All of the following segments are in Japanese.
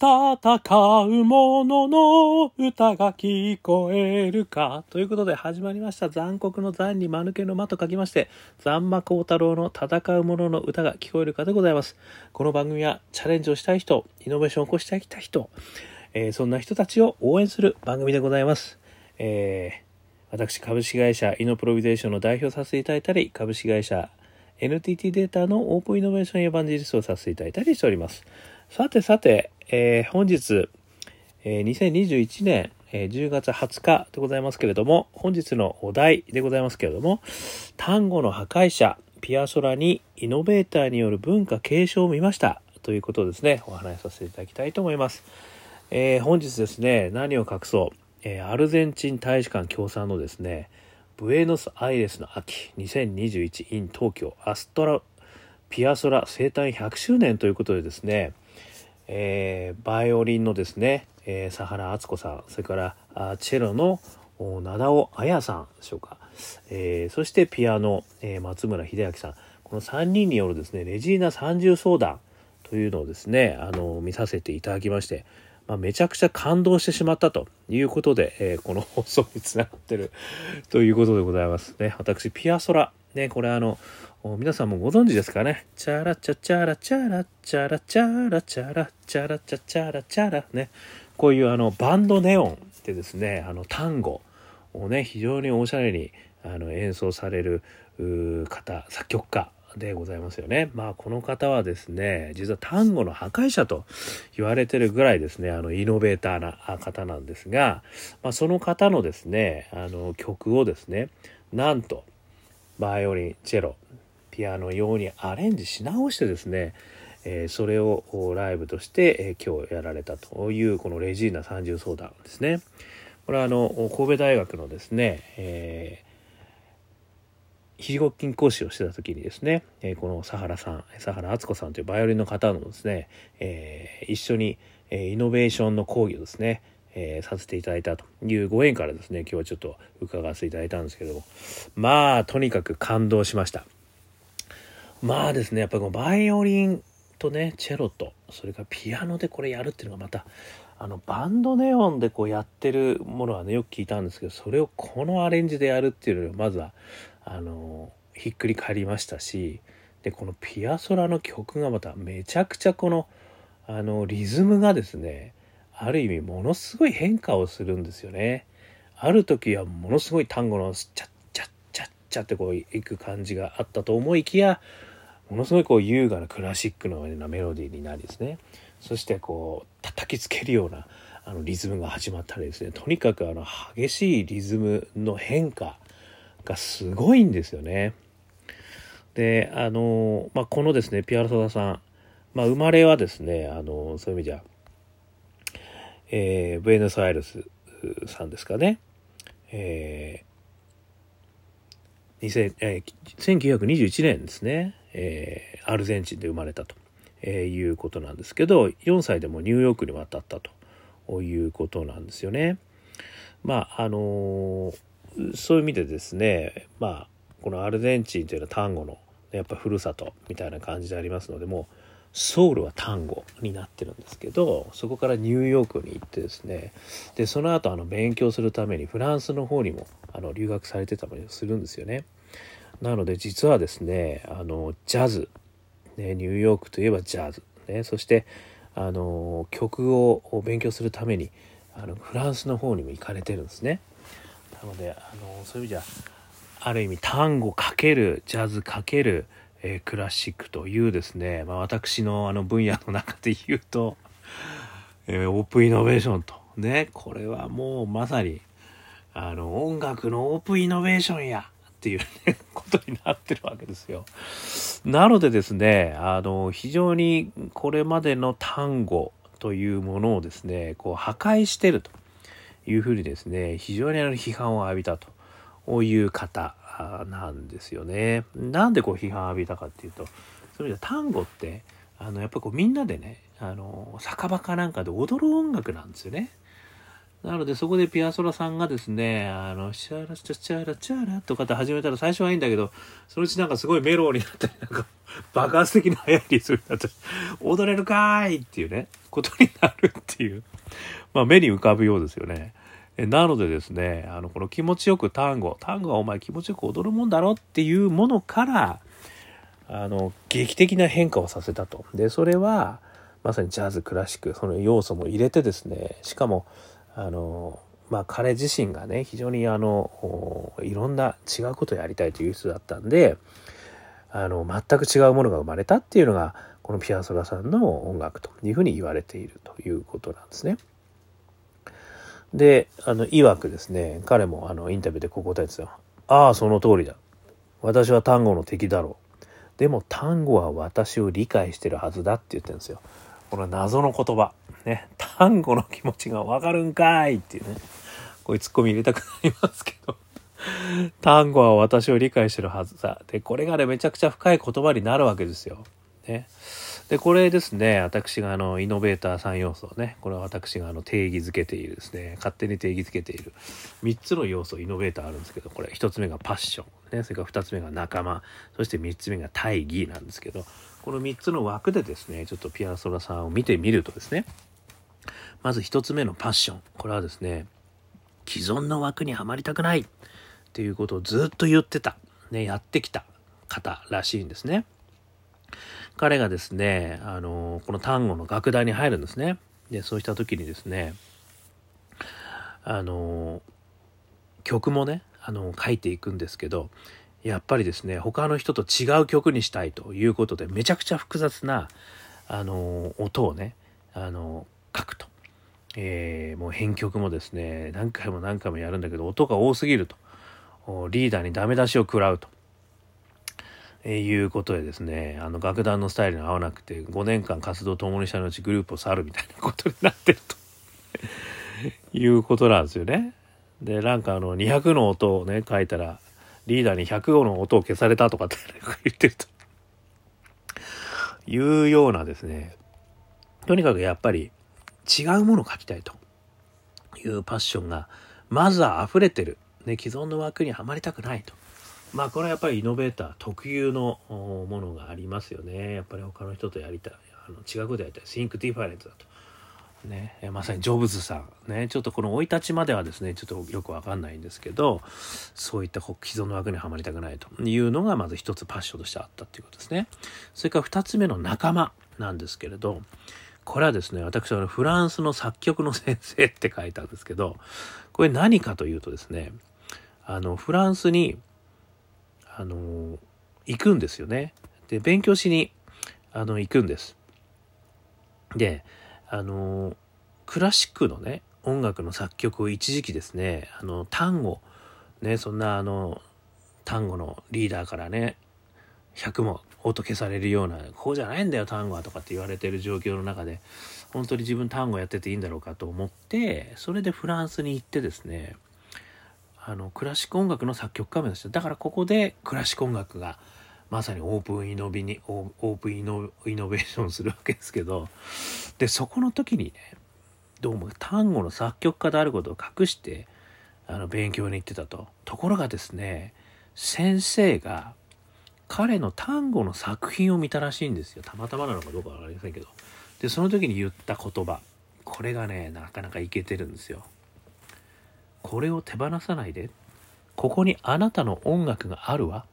戦う者の歌が聞こえるか。ということで始まりました残酷の残に間抜けの間と書きまして、残魔高太郎の戦う者の歌が聞こえるかでございます。この番組はチャレンジをしたい人、イノベーションを起こしてきたい人、えー、そんな人たちを応援する番組でございます。えー、私、株式会社イノプロビゼーションの代表させていただいたり、株式会社 NTT データのオープンイノベーションエヴァンジリストをさせていただいたりしております。さてさて、えー、本日、えー、2021年、えー、10月20日でございますけれども、本日のお題でございますけれども、単語の破壊者、ピアソラにイノベーターによる文化継承を見ましたということをですね、お話しさせていただきたいと思います。えー、本日ですね、何を隠そう、えー、アルゼンチン大使館協賛のですね、ブエノスアイレスの秋2021 in 東京アストラピアソラ生誕100周年ということでですね、えー、バイオリンのですね、えー、佐原敦子さんそれからあチェロの灘尾彩さんでしょうか、えー、そしてピアノ、えー、松村秀明さん。この3人によるですねレジーナ三重奏談というのをですねあの見させていただきまして、まあ、めちゃくちゃ感動してしまったということで、えー、この放送につながってるということでございますね。私ピアソラねこれあの皆さんもご存知ですかね？チャラチャチャラチャラチャラチャラチャラチャラチャチャラチャラね。こういうあのバンドネオンでですね、あの単語をね、非常におしゃれにあの演奏される方、作曲家でございますよね。まあこの方はですね、実は単語の破壊者と言われてるぐらいですね、あのイノベーターな方なんですが、まあ、その方のですね、あの曲をですね、なんとバイオリン、チェロ、ピアノ用にアレンジし直してですね、え、それをライブとして、え、今日やられたというこのレジーナ三重奏談ですね。これはあの神戸大学のですね、えー、非合金講師をしてた時にですね、え、この佐原さん佐原敦子さんというバイオリンの方のですね、えー、一緒に、イノベーションの講義をですね、えー、させていただいたというご縁からですね今日はちょっと伺わせていただいたんですけどもまあとにかく感動しました。まあですねやっぱこのバイオリンとねチェロとそれからピアノでこれやるっていうのがまたあのバンドネオンでこうやってるものはねよく聞いたんですけどそれをこのアレンジでやるっていうのがまずはあのひっくり返りましたしでこのピアソラの曲がまためちゃくちゃこのあのリズムがですねある意味ものすごい変化をするんですよね。ある時はものすごい単語のチャッチャッチャッチャってこういく感じがあったと思いきやものすごいこう優雅なクラシックのようなメロディーになりですねそしてこう叩きつけるようなあのリズムが始まったりですねとにかくあの激しいリズムの変化がすごいんですよね。であの、まあ、このですねピアロソダさん、まあ、生まれはですねあのそういう意味じゃ、えー、ブエノスアイレスさんですかね、えーえー、1921年ですね。えー、アルゼンチンで生まれたと、えー、いうことなんですけど4歳でもニューヨークに渡ったということなんですよね。まああのー、そういう意味でですねまあこのアルゼンチンというのは単語のやっぱふるさとみたいな感じでありますのでもうソウルは単語になってるんですけどそこからニューヨークに行ってですねでその後あの勉強するためにフランスの方にもあの留学されてたりするんですよね。なので実はですねあのジャズ、ね、ニューヨークといえばジャズ、ね、そしてあの曲を勉強するためにあのフランスの方にも行かれてるんですね。なのであのそういう意味じゃある意味単語かけるジャズかける、えー、クラシックというですね、まあ、私のあの分野の中で言うと、えー、オープンイノベーションとねこれはもうまさにあの音楽のオープンイノベーションやっていう、ね、ことになってるわけですよ。なのでですね、あの、非常にこれまでの単語というものをですね、こう破壊してるというふうにですね、非常にあの批判を浴びたという方なんですよね。なんでこう批判を浴びたかっていうと、それじゃ単語って、あの、やっぱこうみんなでね、あの、酒場かなんかで踊る音楽なんですよね。なのでそこでピアソラさんがですね、あの、シャラチャチャラチャラとかって始めたら最初はいいんだけど、そのうちなんかすごいメローになったり、なんか 爆発的な流行りするんだった踊れるかーいっていうね、ことになるっていう、まあ目に浮かぶようですよね。なのでですね、あの、この気持ちよく単語、単語はお前気持ちよく踊るもんだろっていうものから、あの、劇的な変化をさせたと。で、それは、まさにジャズ、クラシック、その要素も入れてですね、しかも、あのまあ彼自身がね非常にあのいろんな違うことをやりたいという人だったんであの全く違うものが生まれたっていうのがこのピアソラさんの音楽というふうに言われているということなんですね。であの曰くですね彼もあのインタビューでこう答えてたよ。ああその通りだ。私は単語の敵だろう。でも単語は私を理解してるはずだって言ってるんですよ。この謎の言葉。ね、単語の気持ちがわかるんかいっていうね、こういうツッコミ入れたくなりますけど、単語は私を理解してるはずだ。で、これがね、めちゃくちゃ深い言葉になるわけですよ。ね。で、これですね、私があの、イノベーター3要素をね、これは私があの、定義づけているですね、勝手に定義づけている3つの要素、イノベーターあるんですけど、これ1つ目がパッション、ね、それから2つ目が仲間、そして3つ目が大義なんですけど、この3つの枠でですね、ちょっとピアソラさんを見てみるとですね、まず一つ目のパッション。これはですね、既存の枠にはまりたくないっていうことをずっと言ってた。ね、やってきた方らしいんですね。彼がですね、あの、この単語の楽団に入るんですね。で、そうした時にですね、あの、曲もね、あの、書いていくんですけど、やっぱりですね、他の人と違う曲にしたいということで、めちゃくちゃ複雑な、あの、音をね、あの、書くと。えー、もう編曲もですね何回も何回もやるんだけど音が多すぎるとリーダーにダメ出しを食らうと、いうことでですねあの楽団のスタイルに合わなくて5年間活動を共にした後グループを去るみたいなことになってるということなんですよね。でなんかあの200の音をね書いたらリーダーに105の音を消されたとかって言ってるというようなですねとにかくやっぱり違うものを書きたいというパッションがまずは溢れてる、ね、既存の枠にはまりたくないと。まあこれはやっぱりイノベーター特有のものがありますよね。やっぱり他の人とやりたい。あの違うことやりたい。Think Different だと。ね、まさにジョブズさん、ね、ちょっとこの生い立ちまではですねちょっとよくわかんないんですけどそういった既存の枠にはまりたくないというのがまず一つパッションとしてあったっていうことですねそれから二つ目の仲間なんですけれどこれはですね、私はフランスの作曲の先生って書いたんですけど、これ何かというとですね、あの、フランスに、あの、行くんですよね。で、勉強しに、あの、行くんです。で、あの、クラシックのね、音楽の作曲を一時期ですね、あの、単語、ね、そんなあの、単語のリーダーからね、100も音消されるようなこうじゃないんだよ単語はとかって言われてる状況の中で本当に自分単語やってていいんだろうかと思ってそれでフランスに行ってですねあのクラシック音楽の作曲家目指してだからここでクラシック音楽がまさにオープンイノビにオープンイノイノベーションするわけですけどでそこの時にねどうも単語の作曲家であることを隠してあの勉強に行ってたと。ところがですね先生が彼の単語の作品を見たらしいんですよ。たまたまなのかどうか分かりませんけど。でその時に言った言葉。これがねなかなかいけてるんですよ。これを手放さないで。ここにあなたの音楽があるわ。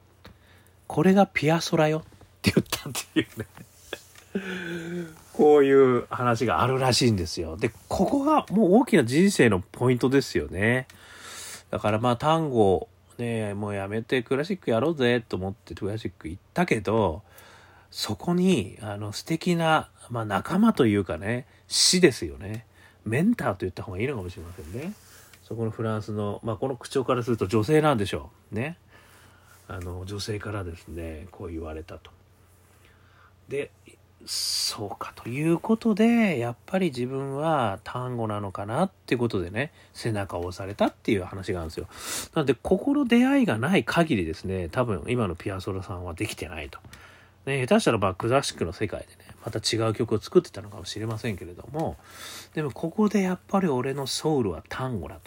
これがピアソラよ。って言ったっていうね。こういう話があるらしいんですよ。でここがもう大きな人生のポイントですよね。だからまあ単語ねもうやめてクラシックやろうぜと思ってクラシック行ったけどそこにあの素敵な、まあ、仲間というかね死ですよね。メンターと言った方がいいのかもしれませんね。そこのフランスの、まあ、この口調からすると女性なんでしょう。ね。あの女性からですねこう言われたと。でそうかということでやっぱり自分は単語なのかなっていうことでね背中を押されたっていう話があるんですよ。なのでここの出会いがない限りですね多分今のピアソロさんはできてないと、ね、下手したらまあクラシックの世界でねまた違う曲を作ってたのかもしれませんけれどもでもここでやっぱり俺のソウルは単語だ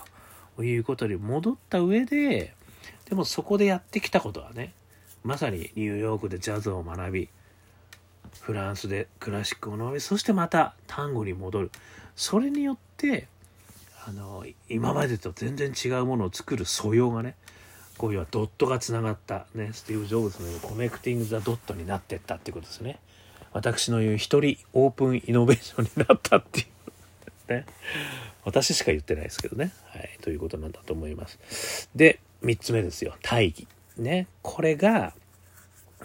ということに戻った上ででもそこでやってきたことはねまさにニューヨークでジャズを学びフランスでクラシックを学びそしてまた単語に戻る。それによってあの今までと全然違うものを作る素養がねこういうドットがつながったねスティーブ・ジョブズのコネクティング・ザ・ドットになってったってことですね。私の言う一人オープンイノベーションになったっていうね。私しか言ってないですけどね。はい。ということなんだと思います。で3つ目ですよ。大義。ね。これが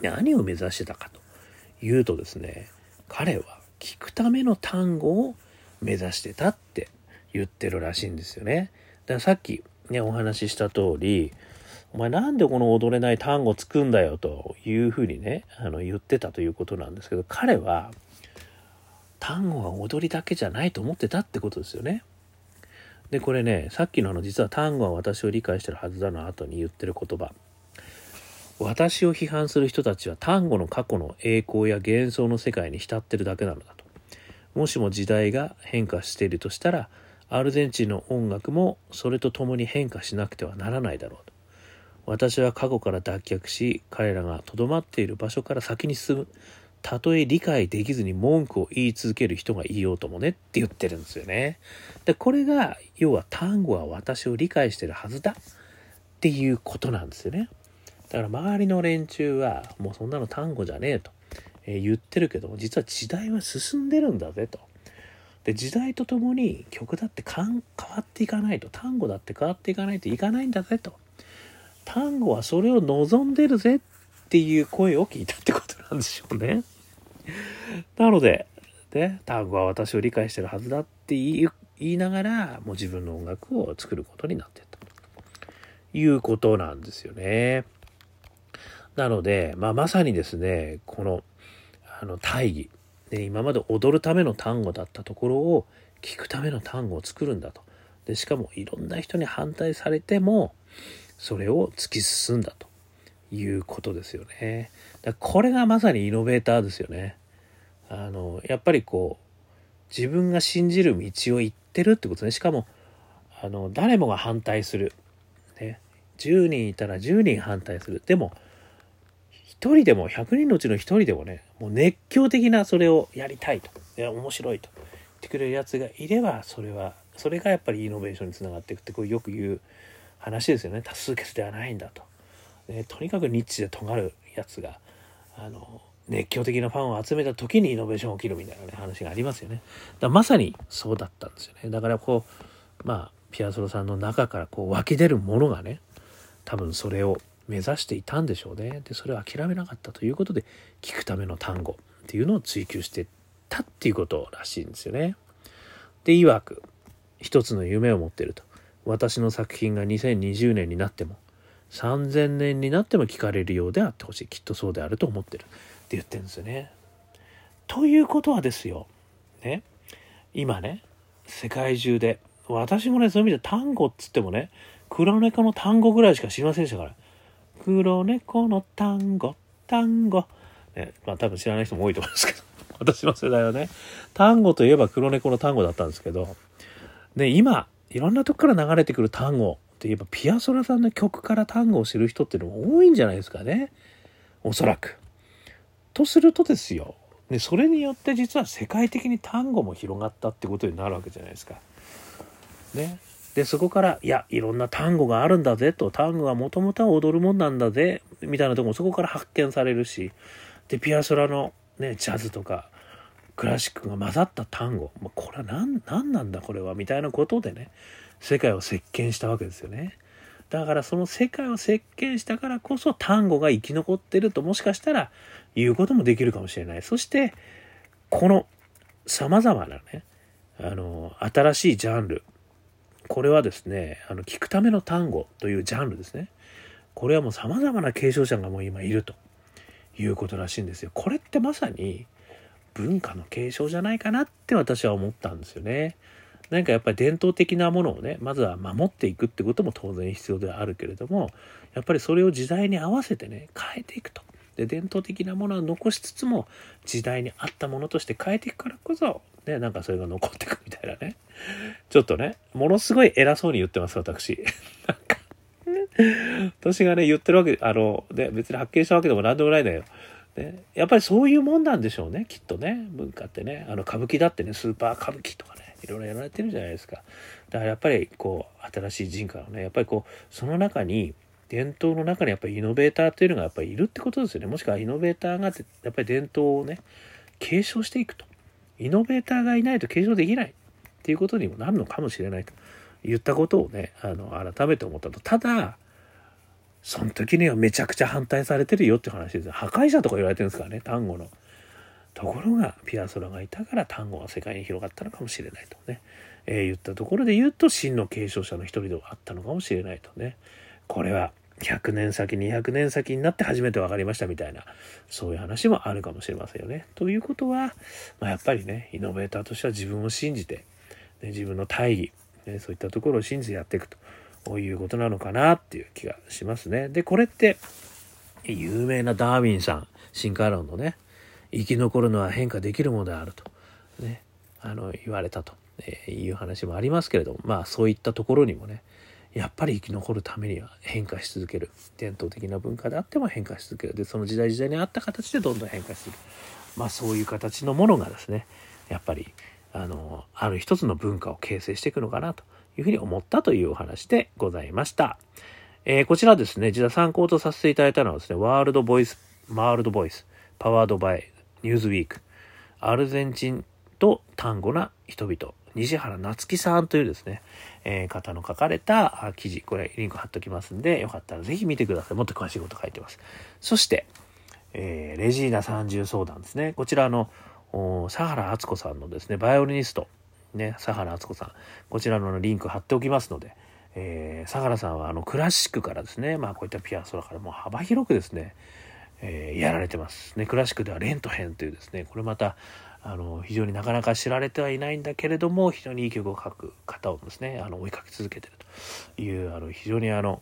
何を目指してたかというとですね彼は聞くための単語を目指してたって言ってるらしいんですよね。だからさっきねお話しした通りお前なんでこの踊れない単語つくんだよというふうにねあの言ってたということなんですけど彼は単語が踊りだけじゃないと思ってたってことですよね。でこれねさっきのあの実は単語は私を理解してるはずだの後に言ってる言葉。私を批判する人たちは単語の過去の栄光や幻想の世界に浸ってるだけなのだと。もしも時代が変化しているとしたらアルゼンチンの音楽もそれと共に変化しなくてはならないだろうと。私は過去から脱却し彼らがとどまっている場所から先に進むたとえ理解できずに文句を言い続ける人がいようともねって言ってるんですよね。でこれが要は単語は私を理解してるはずだっていうことなんですよね。だから周りの連中はもうそんなの単語じゃねえと、え言ってるけども実は時代は進んでるんだぜと。で時代とともに曲だって変わっていかないと単語だって変わっていかないといかないんだぜと。単語はそれを望んでるぜっていう声を聞いたってことなんでしょうね。なので、ね、単語は私を理解してるはずだって言いながら、もう自分の音楽を作ることになってったということなんですよね。なので、まあ、まさにですね、この、あの、大義、ね、今まで踊るための単語だったところを聞くための単語を作るんだと。で、しかもいろんな人に反対されても、それを突き進んだということですよね。だこれがまさにイノベーターですよね。あのやっぱりこう自分が信じる道を行ってるってことね。しかもあの誰もが反対する。ね、10人いたら10人反対する。でも1人でも100人のうちの1人でもねもう熱狂的なそれをやりたいといや面白いと言ってくれるやつがいればそれはそれがやっぱりイノベーションにつながっていくってこうよく言う話ですよね。多数決ではないんだと、ね、とにかくニッチで尖るやつがあの熱狂的なファンを集めた時にイノベーション起きるみたいなね話がありますよね。だまさにそうだったんですよね。だからこうまあピアソロさんの中からこう湧き出るものがね多分それを目指していたんでしょうね。でそれを諦めなかったということで聞くための単語っていうのを追求してたっていうことらしいんですよね。で曰く一つの夢を持ってると。私の作品が2020年になっても3000年になっても聞かれるようであってほしい。きっとそうであると思ってる。って言ってるんですよね。ということはですよ、ね、今ね世界中で私もねそういう意味で単語っつってもね黒猫の単語ぐらいしか知りませんでしたから。黒猫の単語単語。ね。まあ多分知らない人も多いと思うんですけど。私の世代はね単語といえば黒猫の単語だったんですけど。で今いろんなとこから流れてくる単語って言えばピアソラさんの曲から単語を知る人っていうのも多いんじゃないですかねおそらく。とするとですよでそれによって実は世界的に単語も広がったってことになるわけじゃないですか。ね。でそこからいやいろんな単語があるんだぜと単語はもともとは踊るもんなんだぜみたいなとこもそこから発見されるしでピアソラの、ね、ジャズとかクラシックが混ざった単語、まあ、これは何何なんだこれはみたいなことでね世界を席巻したわけですよね。だからその世界を席巻したからこそ単語が生き残ってるともしかしたら言うこともできるかもしれない。そしてこの様々なねあの新しいジャンルこれはですねあの聞くための単語というジャンルですねこれはもう様々な継承者がもう今いるということらしいんですよ。これってまさに文化の継承じゃないかなって私は思ったんですよね。何かやっぱり伝統的なものをねまずは守っていくってことも当然必要ではあるけれどもやっぱりそれを時代に合わせてね変えていくとで、伝統的なものは残しつつも、時代に合ったものとして変えていくからこそ、ね、なんかそれが残っていくみたいなね。ちょっとね、ものすごい偉そうに言ってます、私。なんか、私がね、言ってるわけ、あの、ね、別に発見したわけでも何でもないんだよ。ね、やっぱりそういうもんなんでしょうね、きっとね。文化ってね。あの、歌舞伎だってね、スーパー歌舞伎とかね、いろいろやられてるじゃないですか。だからやっぱり、こう、新しい人家のね、やっぱりこう、その中に、伝統の中にやっぱりイノベーターっていうのがやっぱりいるってことですよね。もしくはイノベーターがやっぱり伝統をね、継承していくと。イノベーターがいないと継承できないっていうことにもなるのかもしれないと言ったことをね、あの、改めて思ったと。ただ、その時にはめちゃくちゃ反対されてるよって話です破壊者とか言われてるんですからね、単語の。ところが、ピアソラがいたから単語が世界に広がったのかもしれないとね、えー、言ったところで言うと、真の継承者の一人ではあったのかもしれないとね。これは100年先200年先になって初めて分かりましたみたいなそういう話もあるかもしれませんよね。ということは、まあ、やっぱりねイノベーターとしては自分を信じて、ね、自分の大義、ね、そういったところを信じてやっていくということなのかなっていう気がしますね。でこれって有名なダーウィンさん進化論のね生き残るのは変化できるものであると、ね、あの言われたと、えいう話もありますけれどもまあそういったところにもねやっぱり生き残るためには変化し続ける。伝統的な文化であっても変化し続ける。でその時代時代に合った形でどんどん変化していくまあそういう形のものがですねやっぱりあのある一つの文化を形成していくのかなと。いうふうに思ったというお話でございました。えー、こちらですね、実は参考とさせていただいたのはですね、ワールドボイス、ワールドボイス、パワードバイ、ニューズウィーク、アルゼンチンと単語な人々、西原夏樹さんというですね、えー、方の書かれた記事、これリンク貼っときますんで、よかったらぜひ見てください。もっと詳しいこと書いてます。そして、えー、レジーナ三重相談ですね。こちらの、佐原敦子さんのですね、バイオリニスト、ね、佐原敦子さん、こちらのリンク貼っておきますので、えー、佐原さんはあのクラシックからですね、まあこういったピアソラからもう幅広くですね、えー、やられてます。ね、クラシックではレントヘンというですね、これまたあの非常になかなか知られてはいないんだけれども非常にいい曲を書く方をですねあの追いかけ続けてるというあの非常にあの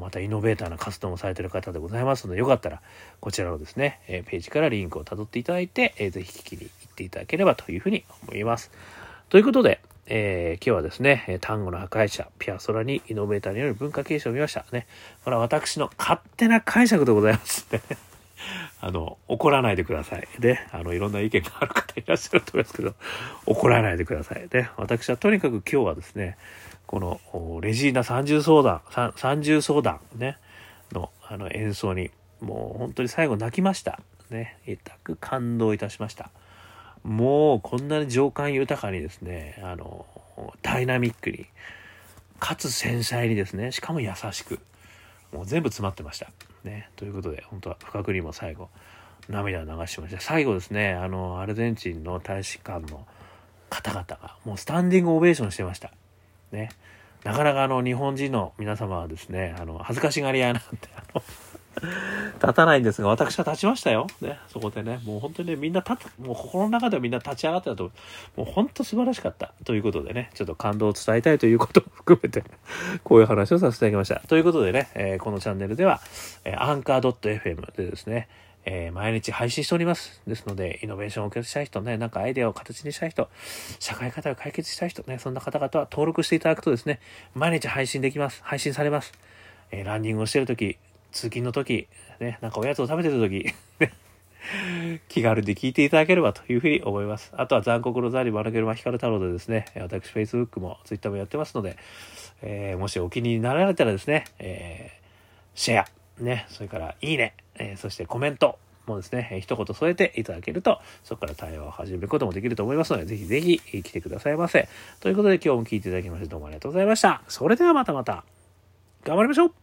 またイノベーターな活動もされてる方でございますのでよかったらこちらのですねページからリンクをたどっていただいて是非聞きに行っていただければというふうに思います。ということで、えー、今日はですね、単語の破壊者、ピアソラにイノベーターによる文化継承を見ましたね。これは私の勝手な解釈でございますね。あの、怒らないでください。で、あの、いろんな意見がある方いらっしゃると思いますけど、怒らないでください。で、私はとにかく今日はですね、この、レジーナ三重相談、三重相談ね、の、あの、演奏に、もう本当に最後泣きました。ね、痛く感動いたしました。もう、こんなに情感豊かにですね、あの、ダイナミックに、かつ繊細にですね、しかも優しく、もう全部詰まってました。ね。ということで、本当は不覚にも最後、涙を流しました。最後ですね、あの、アルゼンチンの大使館の方々が、もうスタンディングオベーションしてました。ね。なかなかあの、日本人の皆様はですね、あの、恥ずかしがり屋なんて、あの、立たないんですが、私は立ちましたよ。ね、そこでね、もう本当にね、みんな立つ、もう心の中ではみんな立ち上がってたと思う、もう本当素晴らしかった。ということでね、ちょっと感動を伝えたいということも含めて、こういう話をさせていただきました。ということでね、えー、このチャンネルでは、えー、アンカー .fm でですね、えー、毎日配信しております。ですので、イノベーションを受けしたい人ね、なんかアイデアを形にしたい人、社会課題を解決したい人ね、そんな方々は登録していただくとですね、毎日配信できます。配信されます。えー、ランニングをしてるとき、通勤の時、ね、なんかおやつを食べてる時、気軽に聞いていただければというふうに思います。あとは残酷のザリマルゲルマヒカル太郎でですね、私 Facebook も Twitter もやってますので、えー、もしお気になられたらですね、えー、シェア、ね、それからいいね、えー、そしてコメントもですね、一言添えていただけると、そこから対話を始めることもできると思いますので、ぜひぜひ来てくださいませ。ということで今日も聞いていただきましてどうもありがとうございました。それではまたまた、頑張りましょう